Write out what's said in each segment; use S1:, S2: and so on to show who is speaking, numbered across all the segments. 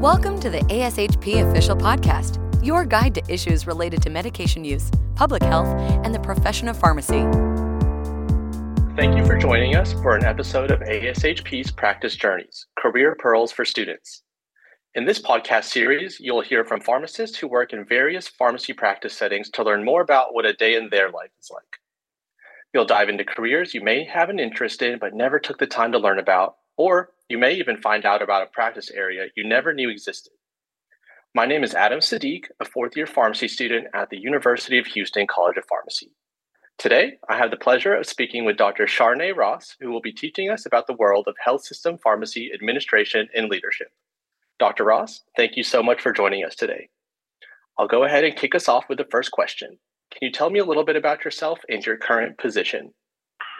S1: Welcome to the ASHP Official Podcast, your guide to issues related to medication use, public health, and the profession of pharmacy.
S2: Thank you for joining us for an episode of ASHP's Practice Journeys Career Pearls for Students. In this podcast series, you'll hear from pharmacists who work in various pharmacy practice settings to learn more about what a day in their life is like. You'll dive into careers you may have an interest in but never took the time to learn about, or you may even find out about a practice area you never knew existed. My name is Adam Sadiq, a fourth year pharmacy student at the University of Houston College of Pharmacy. Today, I have the pleasure of speaking with Dr. Charnay Ross, who will be teaching us about the world of health system pharmacy administration and leadership. Dr. Ross, thank you so much for joining us today. I'll go ahead and kick us off with the first question. Can you tell me a little bit about yourself and your current position?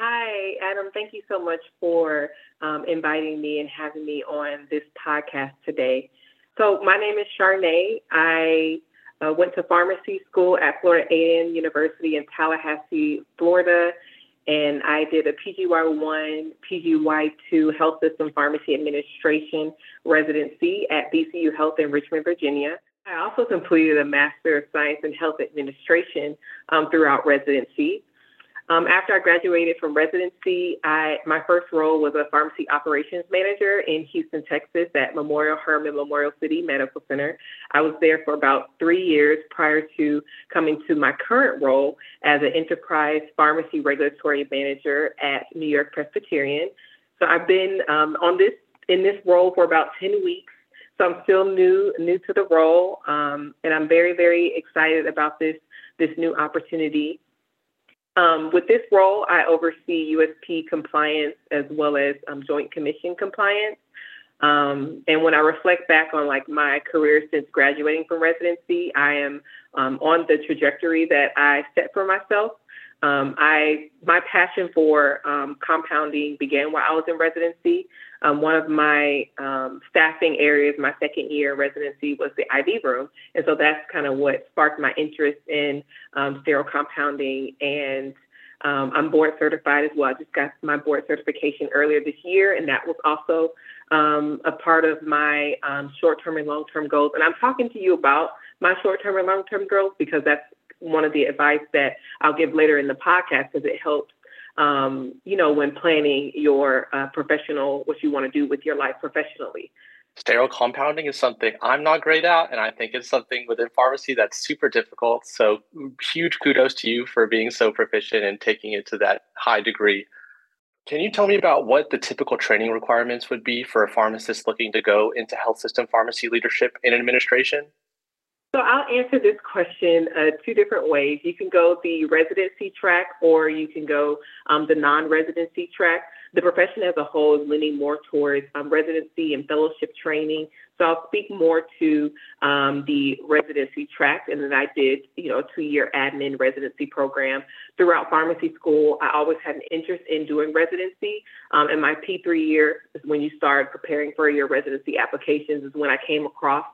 S3: Hi, Adam. Thank you so much for um, inviting me and having me on this podcast today. So, my name is Charnay. I uh, went to pharmacy school at Florida A&M University in Tallahassee, Florida, and I did a PGY1, PGY2 Health System Pharmacy Administration residency at VCU Health in Richmond, Virginia. I also completed a Master of Science in Health Administration um, throughout residency. Um, after I graduated from residency, I, my first role was a pharmacy operations manager in Houston, Texas at Memorial Hermann Memorial City Medical Center. I was there for about three years prior to coming to my current role as an enterprise pharmacy regulatory manager at New York Presbyterian. So I've been um, on this in this role for about 10 weeks. So I'm still new new to the role, um, and I'm very very excited about this this new opportunity. Um, with this role, I oversee USP compliance as well as um, Joint Commission compliance. Um, and when I reflect back on like my career since graduating from residency, I am um, on the trajectory that I set for myself. Um, I my passion for um, compounding began while I was in residency. Um, one of my um, staffing areas, my second year residency, was the IV room, and so that's kind of what sparked my interest in um, sterile compounding. And um, I'm board certified as well. I just got my board certification earlier this year, and that was also a part of my short-term and long-term goals. And I'm talking to you about my short-term and long-term goals because that's one of the advice that I'll give later in the podcast because it helps, um, you know, when planning your uh, professional, what you want to do with your life professionally.
S2: Sterile compounding is something I'm not great at, and I think it's something within pharmacy that's super difficult. So, huge kudos to you for being so proficient and taking it to that high degree. Can you tell me about what the typical training requirements would be for a pharmacist looking to go into health system pharmacy leadership and administration?
S3: So I'll answer this question uh, two different ways. You can go the residency track or you can go um, the non-residency track. The profession as a whole is leaning more towards um, residency and fellowship training. So I'll speak more to um, the residency track. And then I did, you know, a two-year admin residency program throughout pharmacy school. I always had an interest in doing residency. Um, and my P3 year is when you start preparing for your residency applications is when I came across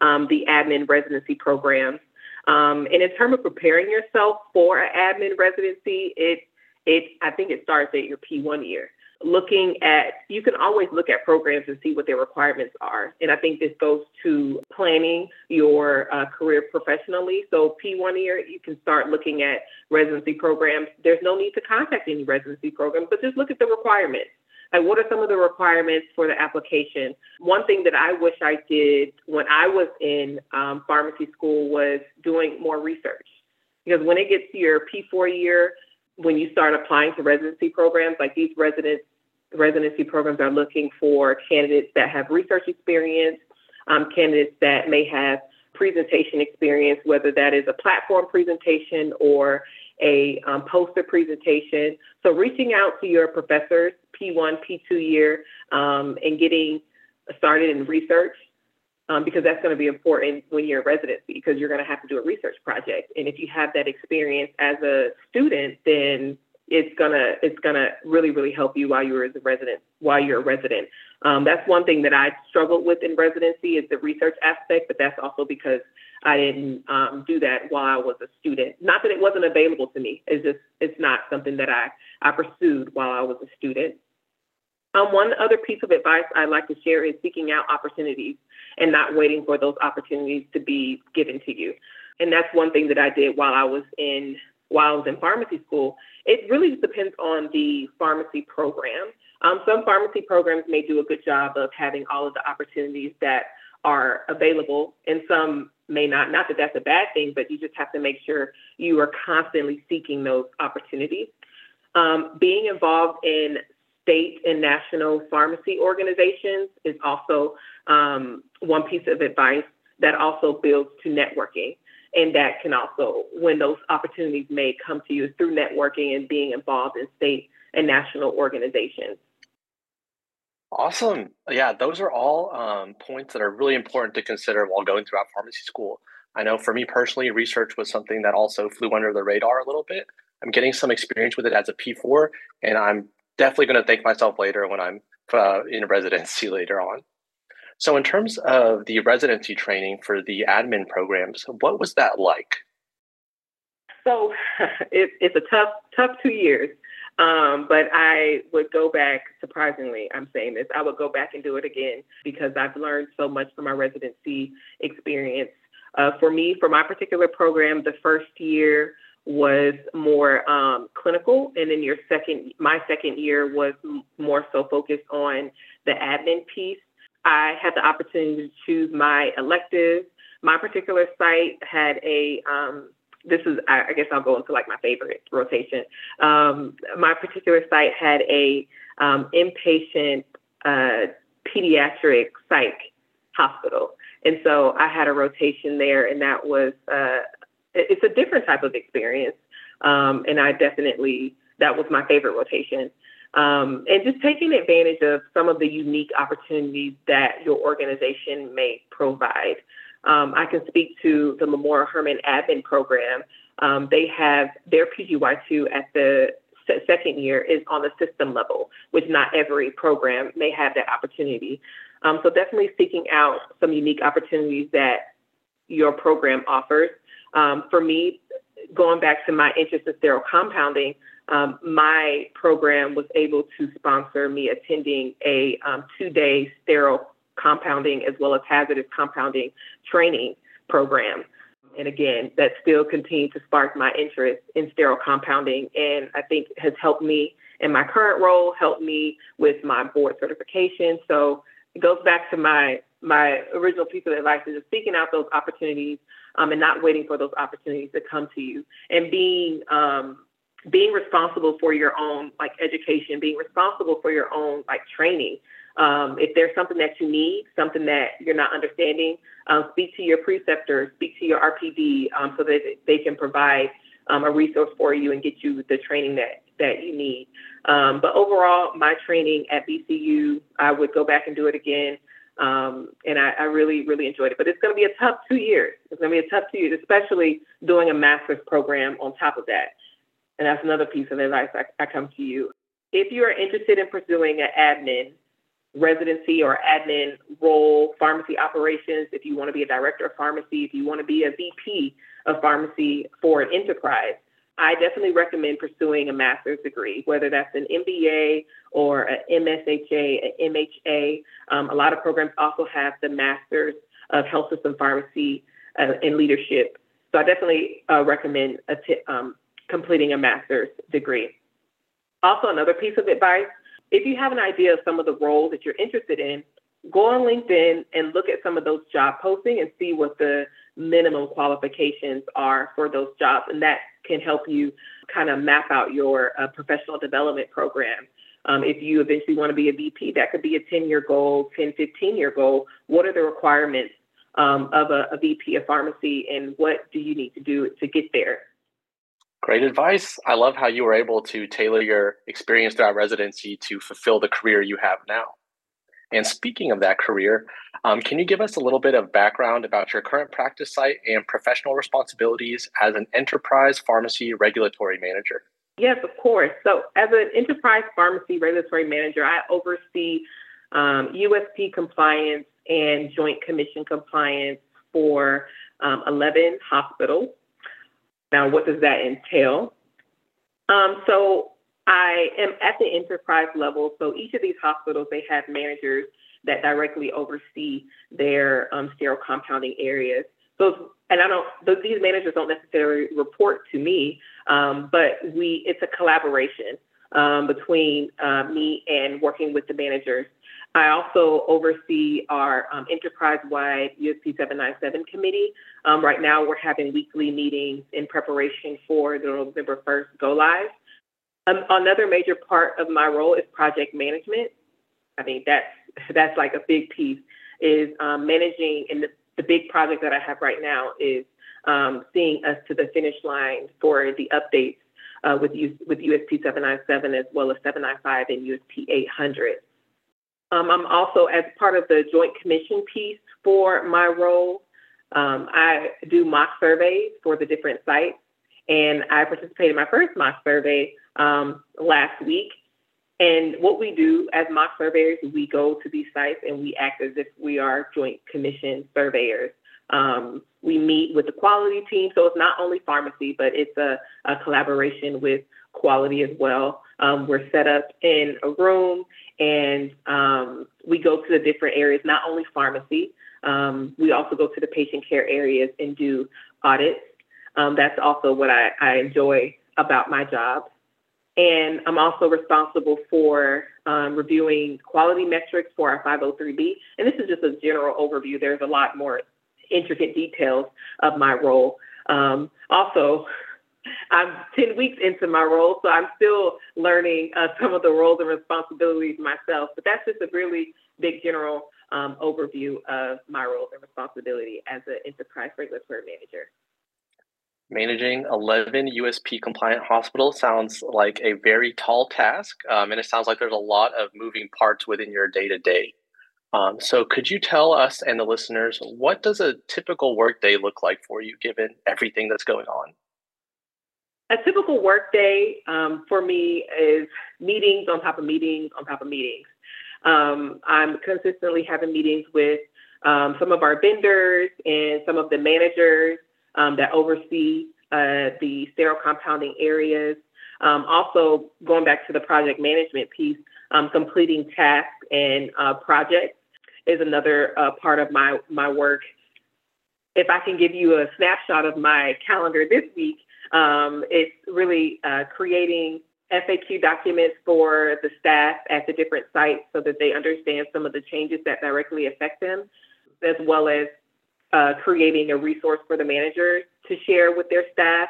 S3: um, the admin residency programs. Um, and in terms of preparing yourself for an admin residency, it it I think it starts at your P1 year. Looking at you can always look at programs and see what their requirements are, and I think this goes to planning your uh, career professionally. So P1 year, you can start looking at residency programs. There's no need to contact any residency program, but just look at the requirements like what are some of the requirements for the application? One thing that I wish I did when I was in um, pharmacy school was doing more research. Because when it gets to your P4 year, when you start applying to residency programs, like these residents, residency programs are looking for candidates that have research experience, um, candidates that may have presentation experience, whether that is a platform presentation or a um, poster presentation. So reaching out to your professors, P1, P2 year, um, and getting started in research, um, because that's going to be important when you're in residency, because you're going to have to do a research project. And if you have that experience as a student, then it's gonna it's gonna really really help you while you're as a resident while you're a resident. Um, that's one thing that I struggled with in residency is the research aspect, but that's also because I didn't um, do that while I was a student. Not that it wasn't available to me. It's just it's not something that I I pursued while I was a student. Um, one other piece of advice I'd like to share is seeking out opportunities and not waiting for those opportunities to be given to you. And that's one thing that I did while I was in while I was in pharmacy school. It really depends on the pharmacy program. Um, some pharmacy programs may do a good job of having all of the opportunities that are available, and some may not. Not that that's a bad thing, but you just have to make sure you are constantly seeking those opportunities. Um, being involved in state and national pharmacy organizations is also um, one piece of advice that also builds to networking. And that can also, when those opportunities may come to you through networking and being involved in state and national organizations.
S2: Awesome. Yeah, those are all um, points that are really important to consider while going throughout pharmacy school. I know for me personally, research was something that also flew under the radar a little bit. I'm getting some experience with it as a P4, and I'm definitely going to thank myself later when I'm uh, in residency later on. So, in terms of the residency training for the admin programs, what was that like?
S3: So, it, it's a tough, tough two years. Um, but I would go back, surprisingly, I'm saying this, I would go back and do it again because I've learned so much from my residency experience. Uh, for me, for my particular program, the first year was more um, clinical, and then your second, my second year was m- more so focused on the admin piece. I had the opportunity to choose my electives. My particular site had a um, this is I, guess I'll go into like my favorite rotation. Um, my particular site had a um, inpatient uh, pediatric psych hospital, and so I had a rotation there, and that was uh, it's a different type of experience. Um, and I definitely, that was my favorite rotation. Um, and just taking advantage of some of the unique opportunities that your organization may provide. Um, I can speak to the Memorial Hermann Admin Program. Um, they have their PGY2 at the second year is on the system level, which not every program may have that opportunity. Um, so definitely seeking out some unique opportunities that your program offers. Um, for me, going back to my interest in sterile compounding, um, my program was able to sponsor me attending a um, two day sterile compounding as well as hazardous compounding training program. And again, that still continued to spark my interest in sterile compounding and I think has helped me in my current role, helped me with my board certification. So it goes back to my my original piece of advice is just seeking out those opportunities um, and not waiting for those opportunities to come to you and being um, being responsible for your own like education, being responsible for your own like training. Um, if there's something that you need, something that you're not understanding, um, speak to your preceptor, speak to your RPD um, so that they can provide um, a resource for you and get you the training that that you need. Um, but overall, my training at VCU, I would go back and do it again. Um, and I, I, really, really enjoyed it. But it's going to be a tough two years. It's going to be a tough two years, especially doing a master's program on top of that. And that's another piece of advice I, I come to you. If you are interested in pursuing an admin residency or admin role, pharmacy operations, if you want to be a director of pharmacy, if you want to be a VP of pharmacy for an enterprise, I definitely recommend pursuing a master's degree, whether that's an MBA or an MSHA, an MHA. Um, a lot of programs also have the Masters of Health System Pharmacy uh, and Leadership. So I definitely uh, recommend um, completing a master's degree. Also, another piece of advice if you have an idea of some of the roles that you're interested in, go on LinkedIn and look at some of those job postings and see what the minimum qualifications are for those jobs. And that can help you kind of map out your uh, professional development program. Um, if you eventually want to be a VP, that could be a 10 year goal, 10, 15 year goal. What are the requirements um, of a, a VP of pharmacy and what do you need to do to get there?
S2: Great advice. I love how you were able to tailor your experience throughout residency to fulfill the career you have now. And speaking of that career, um, can you give us a little bit of background about your current practice site and professional responsibilities as an enterprise pharmacy regulatory manager?
S3: Yes, of course. So, as an enterprise pharmacy regulatory manager, I oversee um, USP compliance and Joint Commission compliance for um, 11 hospitals. Now, what does that entail? Um, so, I am at the enterprise level. So each of these hospitals, they have managers that directly oversee their um, sterile compounding areas. So, and I don't, these managers don't necessarily report to me, um, but we, it's a collaboration um, between uh, me and working with the managers. I also oversee our um, enterprise-wide USP 797 committee. Um, right now, we're having weekly meetings in preparation for the November 1st go live. Um, another major part of my role is project management. I mean, that's that's like a big piece is um, managing and the, the, big project that I have right now is um, seeing us to the finish line for the updates uh, with with USP 797 as well as 795 and USP 800. Um, I'm also as part of the Joint Commission piece for my role. Um, I do mock surveys for the different sites, and I participated in my first mock survey um, last week. And what we do as mock surveyors, we go to these sites and we act as if we are Joint Commission surveyors. Um, we meet with the quality team. So it's not only pharmacy, but it's a, a collaboration with quality as well. Um, we're set up in a room and um, we go to the different areas, not only pharmacy, um, we also go to the patient care areas and do audits. Um, that's also what I, I, enjoy about my job. And I'm also responsible for um, reviewing quality metrics for our 503B. And this is just a general overview. There's a lot more intricate details of my role. Um, also, I'm 10 weeks into my role, so I'm still learning uh, some of the roles and responsibilities myself. But that's just a really big general um, overview of my roles and responsibility as an enterprise regulatory manager.
S2: Managing 11 USP compliant hospitals sounds like a very tall task, um, and it sounds like there's a lot of moving parts within your day to day. Um, so could you tell us and the listeners what does a typical workday look like for you given everything that's going on?
S3: A typical workday um, for me is meetings on top of meetings on top of meetings. Um, I'm consistently having meetings with um, some of our vendors and some of the managers um, that oversee uh, the sterile compounding areas. Um, also, going back to the project management piece, um, completing tasks and uh, projects is another uh, part of my my work. If I can give you a snapshot of my calendar this week, um, it's really uh, creating FAQ documents for the staff at the different sites so that they understand some of the changes that directly affect them, as well as uh, creating a resource for the managers to share with their staff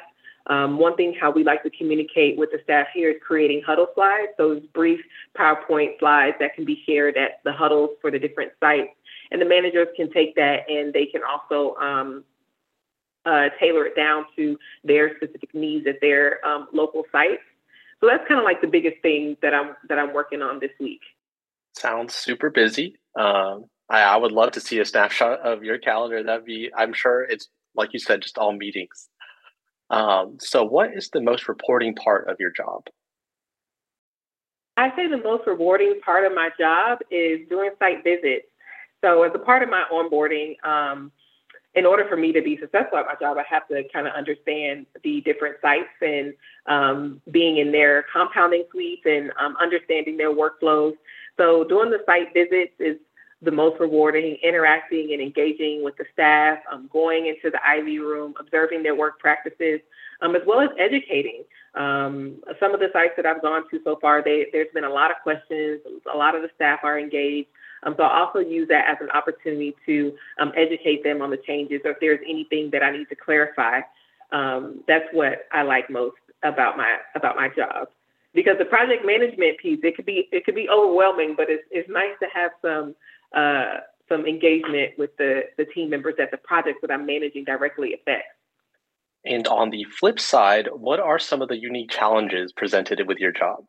S3: um, one thing how we like to communicate with the staff here is creating huddle slides, those brief PowerPoint slides that can be shared at the huddles for the different sites. And the managers can take that and they can also um, uh, tailor it down to their specific needs at their um, local sites. So that's kind of like the biggest thing that I'm that I'm working on this week.
S2: Sounds super busy. Um, I, I would love to see a snapshot of your calendar. That'd be, I'm sure it's like you said, just all meetings. Um, so, what is the most reporting part of your job?
S3: I say the most rewarding part of my job is doing site visits. So, as a part of my onboarding, um, in order for me to be successful at my job, I have to kind of understand the different sites and um, being in their compounding suites and um, understanding their workflows. So, doing the site visits is the most rewarding, interacting and engaging with the staff, um, going into the IV room, observing their work practices, um, as well as educating. Um, some of the sites that I've gone to so far, they, there's been a lot of questions. A lot of the staff are engaged. Um, so I also use that as an opportunity to um, educate them on the changes or if there's anything that I need to clarify. Um, that's what I like most about my about my job because the project management piece it could be it could be overwhelming, but it's it's nice to have some uh, some engagement with the, the team members at the projects that I'm managing directly affects.
S2: And on the flip side, what are some of the unique challenges presented with your job?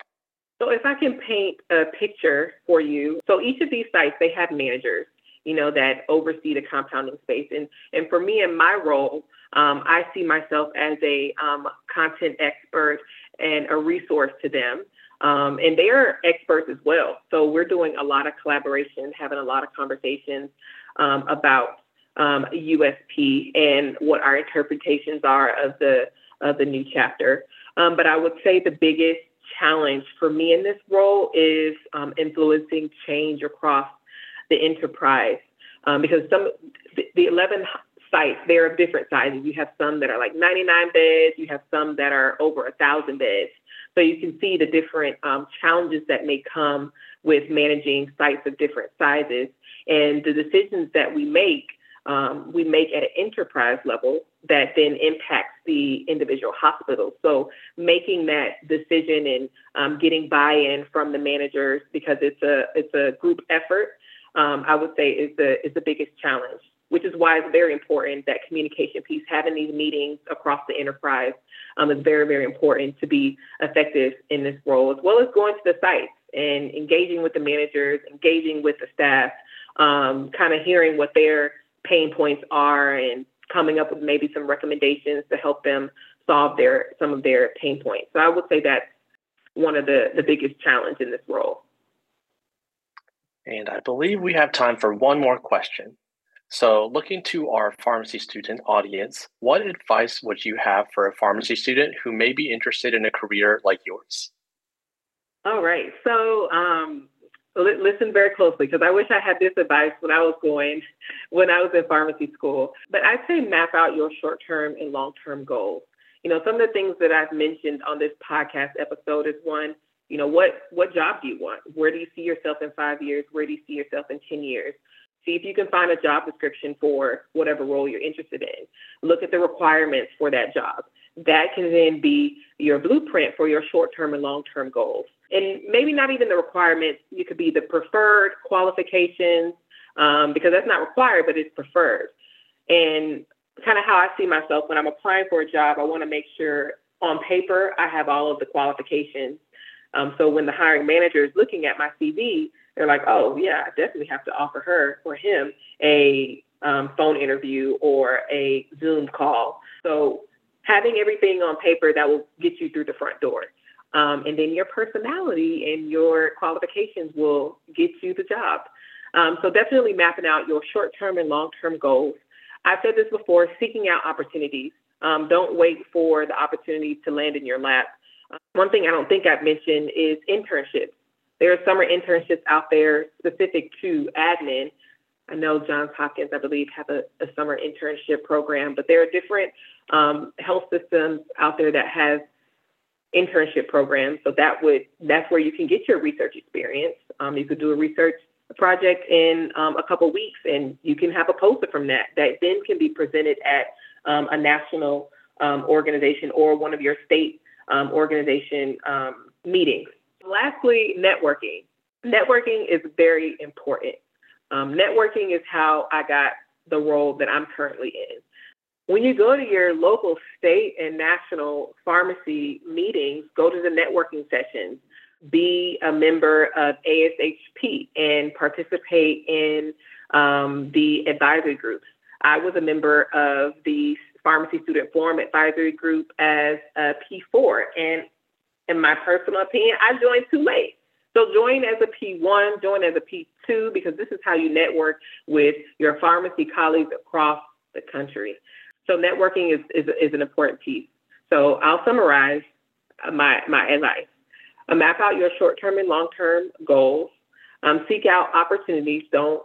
S3: So, if I can paint a picture for you, so each of these sites they have managers, you know, that oversee the compounding space, and and for me in my role, um, I see myself as a um, content expert and a resource to them. Um, and they're experts as well. So we're doing a lot of collaboration, having a lot of conversations um, about um, USP and what our interpretations are of the of the new chapter. Um, but I would say the biggest challenge for me in this role is um, influencing change across the enterprise um, because some the 11 sites they're of different sizes. You have some that are like 99 beds, you have some that are over a thousand beds. So you can see the different um, challenges that may come with managing sites of different sizes and the decisions that we make um, we make at an enterprise level that then impacts the individual hospital. So making that decision and um, getting buy-in from the managers because it's a it's a group effort, um, I would say is the is the biggest challenge. Which is why it's very important that communication piece, having these meetings across the enterprise, um, is very very important to be effective in this role, as well as going to the sites and engaging with the managers, engaging with the staff, um, kind of hearing what their pain points are and coming up with maybe some recommendations to help them solve their some of their pain points. So I would say that's one of the, the biggest challenge in this role.
S2: And I believe we have time for one more question. So, looking to our pharmacy student audience, what advice would you have for a pharmacy student who may be interested in a career like yours?
S3: All right. So, um, listen very closely because I wish I had this advice when I was going, when I was in pharmacy school. But I'd say map out your short term and long term goals. You know, some of the things that I've mentioned on this podcast episode is one, you know, what what job do you want? Where do you see yourself in five years? Where do you see yourself in 10 years? See if you can find a job description for whatever role you're interested in. Look at the requirements for that job. That can then be your blueprint for your short term and long term goals and maybe not even the requirements. You could be the preferred qualifications um, because that's not required, but it's preferred. And kind of how I see myself when I'm applying for a job, I want to make sure on paper I have all of the qualifications. Um, so when the hiring manager is looking at my CV, they're like, "Oh yeah, I definitely have to offer her or him a um, phone interview or a Zoom call." So having everything on paper that will get you through the front door. Um, and then your personality and your qualifications will get you the job. Um, so definitely mapping out your short-term and long-term goals. I've said this before, seeking out opportunities. Um, don't wait for the opportunity to land in your lap. Uh, one thing I don't think I've mentioned is internships. There are summer internships out there specific to admin. I know Johns Hopkins, I believe, have a, a summer internship program, but there are different um, health systems out there that have internship programs. So that would that's where you can get your research experience. Um, you could do a research project in um, a couple weeks, and you can have a poster from that that then can be presented at um, a national um, organization or one of your state um, organization meetings. Lastly, networking. Networking is very important. networking is how I got the role that I'm currently in. When you go to your local, state, and national pharmacy meetings, go to the networking sessions, be a member of ASHP and participate in um, the advisory groups. I was a member of the Pharmacy Student Forum Advisory Group as a P4. And in my personal opinion, I joined too late. So join as a P1, join as a P2, because this is how you network with your pharmacy colleagues across the country. So networking is, is, is an important piece. So I'll summarize my, my advice. Uh, map out your short-term and long-term goals. Um, seek out opportunities. Don't,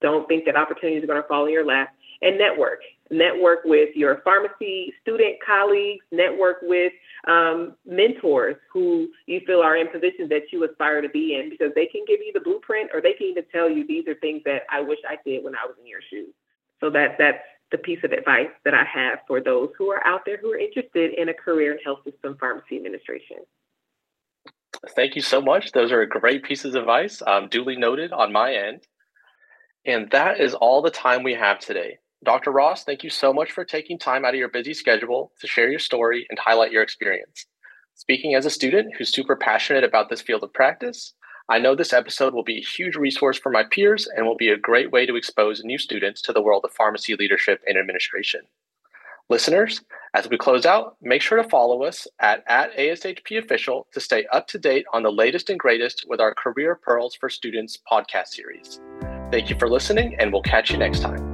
S3: don't think that opportunities are going to fall in your lap. And network. Network with your pharmacy student colleagues. Network with um, mentors who you feel are in positions that you aspire to be in because they can give you the blueprint or they can even tell you these are things that I wish I did when I was in your shoes. So that that's the piece of advice that I have for those who are out there who are interested in a career in health system pharmacy administration.
S2: Thank you so much. Those are great pieces of advice, um, duly noted on my end. And that is all the time we have today. Dr. Ross, thank you so much for taking time out of your busy schedule to share your story and highlight your experience. Speaking as a student who's super passionate about this field of practice, I know this episode will be a huge resource for my peers and will be a great way to expose new students to the world of pharmacy leadership and administration. Listeners, as we close out, make sure to follow us at, at ASHP Official to stay up to date on the latest and greatest with our Career Pearls for Students podcast series. Thank you for listening, and we'll catch you next time.